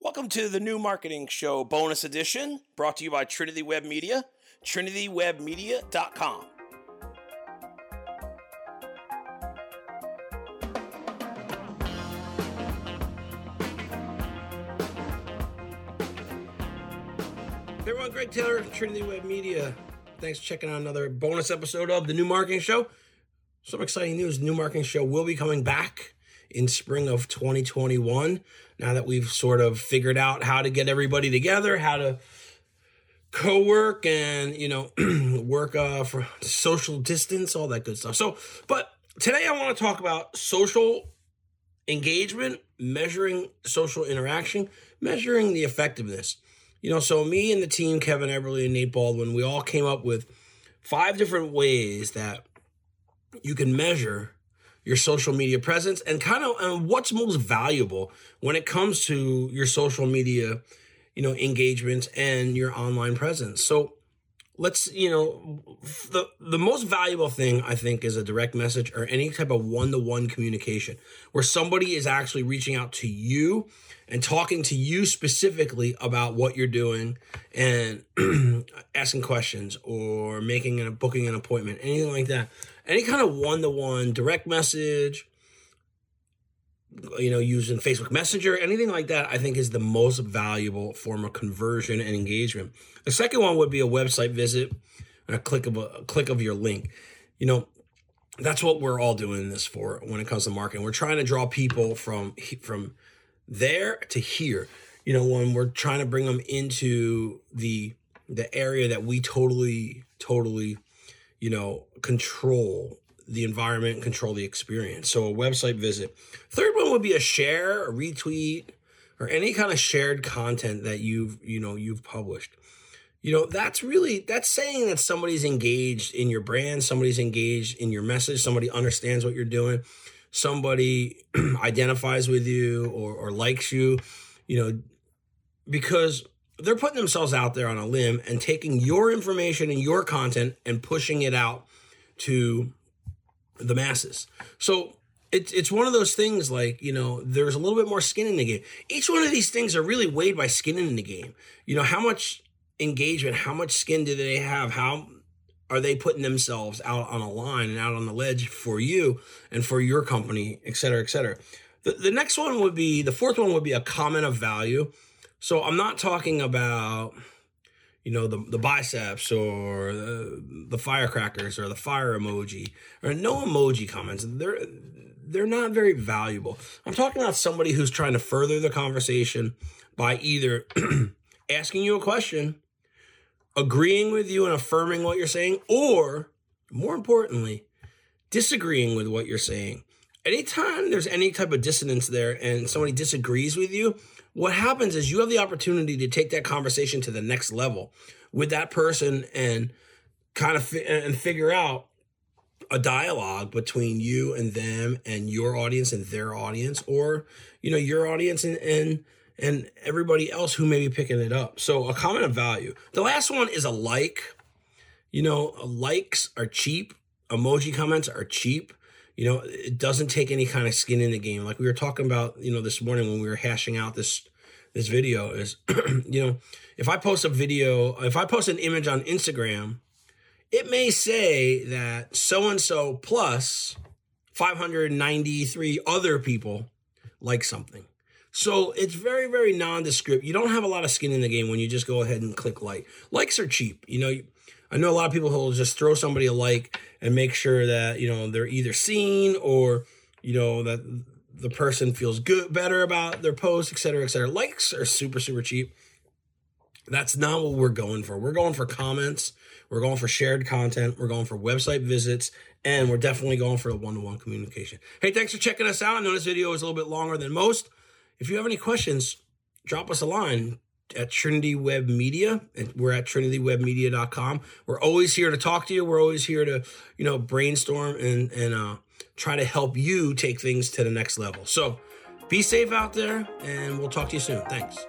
Welcome to the new marketing show bonus edition brought to you by Trinity Web Media, trinitywebmedia.com. Everyone, Greg Taylor, Trinity Web Media. Thanks for checking out another bonus episode of the New Marketing Show. Some exciting news. New Marketing Show will be coming back in spring of 2021. Now that we've sort of figured out how to get everybody together, how to co-work and you know work uh, for social distance, all that good stuff. So, but today I want to talk about social engagement, measuring social interaction, measuring the effectiveness. You know, so me and the team, Kevin Everly and Nate Baldwin, we all came up with five different ways that you can measure your social media presence and kind of um, and what's most valuable when it comes to your social media, you know, engagements and your online presence. So let's, you know, the the most valuable thing I think is a direct message or any type of one-to-one communication where somebody is actually reaching out to you and talking to you specifically about what you're doing and asking questions or making a booking an appointment, anything like that. Any kind of one to one direct message, you know, using Facebook Messenger, anything like that, I think is the most valuable form of conversion and engagement. The second one would be a website visit and a click of a, a click of your link. You know, that's what we're all doing this for when it comes to marketing. We're trying to draw people from from there to here. You know, when we're trying to bring them into the the area that we totally totally you know control the environment, control the experience. So a website visit. Third one would be a share, a retweet, or any kind of shared content that you've, you know, you've published. You know, that's really that's saying that somebody's engaged in your brand, somebody's engaged in your message, somebody understands what you're doing, somebody identifies with you or, or likes you, you know, because they're putting themselves out there on a limb and taking your information and your content and pushing it out to the masses. So it's it's one of those things like you know there's a little bit more skin in the game. Each one of these things are really weighed by skin in the game. You know how much engagement, how much skin do they have? How are they putting themselves out on a line and out on the ledge for you and for your company, et cetera, et cetera. The, the next one would be the fourth one would be a comment of value. So I'm not talking about you know the the biceps or the, the firecrackers or the fire emoji or no emoji comments. They're they're not very valuable. I'm talking about somebody who's trying to further the conversation by either asking you a question agreeing with you and affirming what you're saying or more importantly disagreeing with what you're saying. Anytime there's any type of dissonance there and somebody disagrees with you what happens is you have the opportunity to take that conversation to the next level with that person and kind of fi- and figure out a dialogue between you and them and your audience and their audience or you know your audience and and and everybody else who may be picking it up. So a comment of value. The last one is a like. You know likes are cheap. Emoji comments are cheap you know, it doesn't take any kind of skin in the game. Like we were talking about, you know, this morning when we were hashing out this this video is, you know, if I post a video, if I post an image on Instagram, it may say that so and so plus 593 other people like something. So it's very, very nondescript. You don't have a lot of skin in the game when you just go ahead and click like. Likes are cheap. You know, I know a lot of people who will just throw somebody a like and make sure that, you know, they're either seen or, you know, that the person feels good, better about their post, et cetera, et cetera. Likes are super, super cheap. That's not what we're going for. We're going for comments. We're going for shared content. We're going for website visits. And we're definitely going for a one to one communication. Hey, thanks for checking us out. I know this video is a little bit longer than most. If you have any questions, drop us a line at Trinity Web Media. And we're at trinitywebmedia.com. We're always here to talk to you. We're always here to, you know, brainstorm and, and, uh, try to help you take things to the next level. So be safe out there and we'll talk to you soon. Thanks.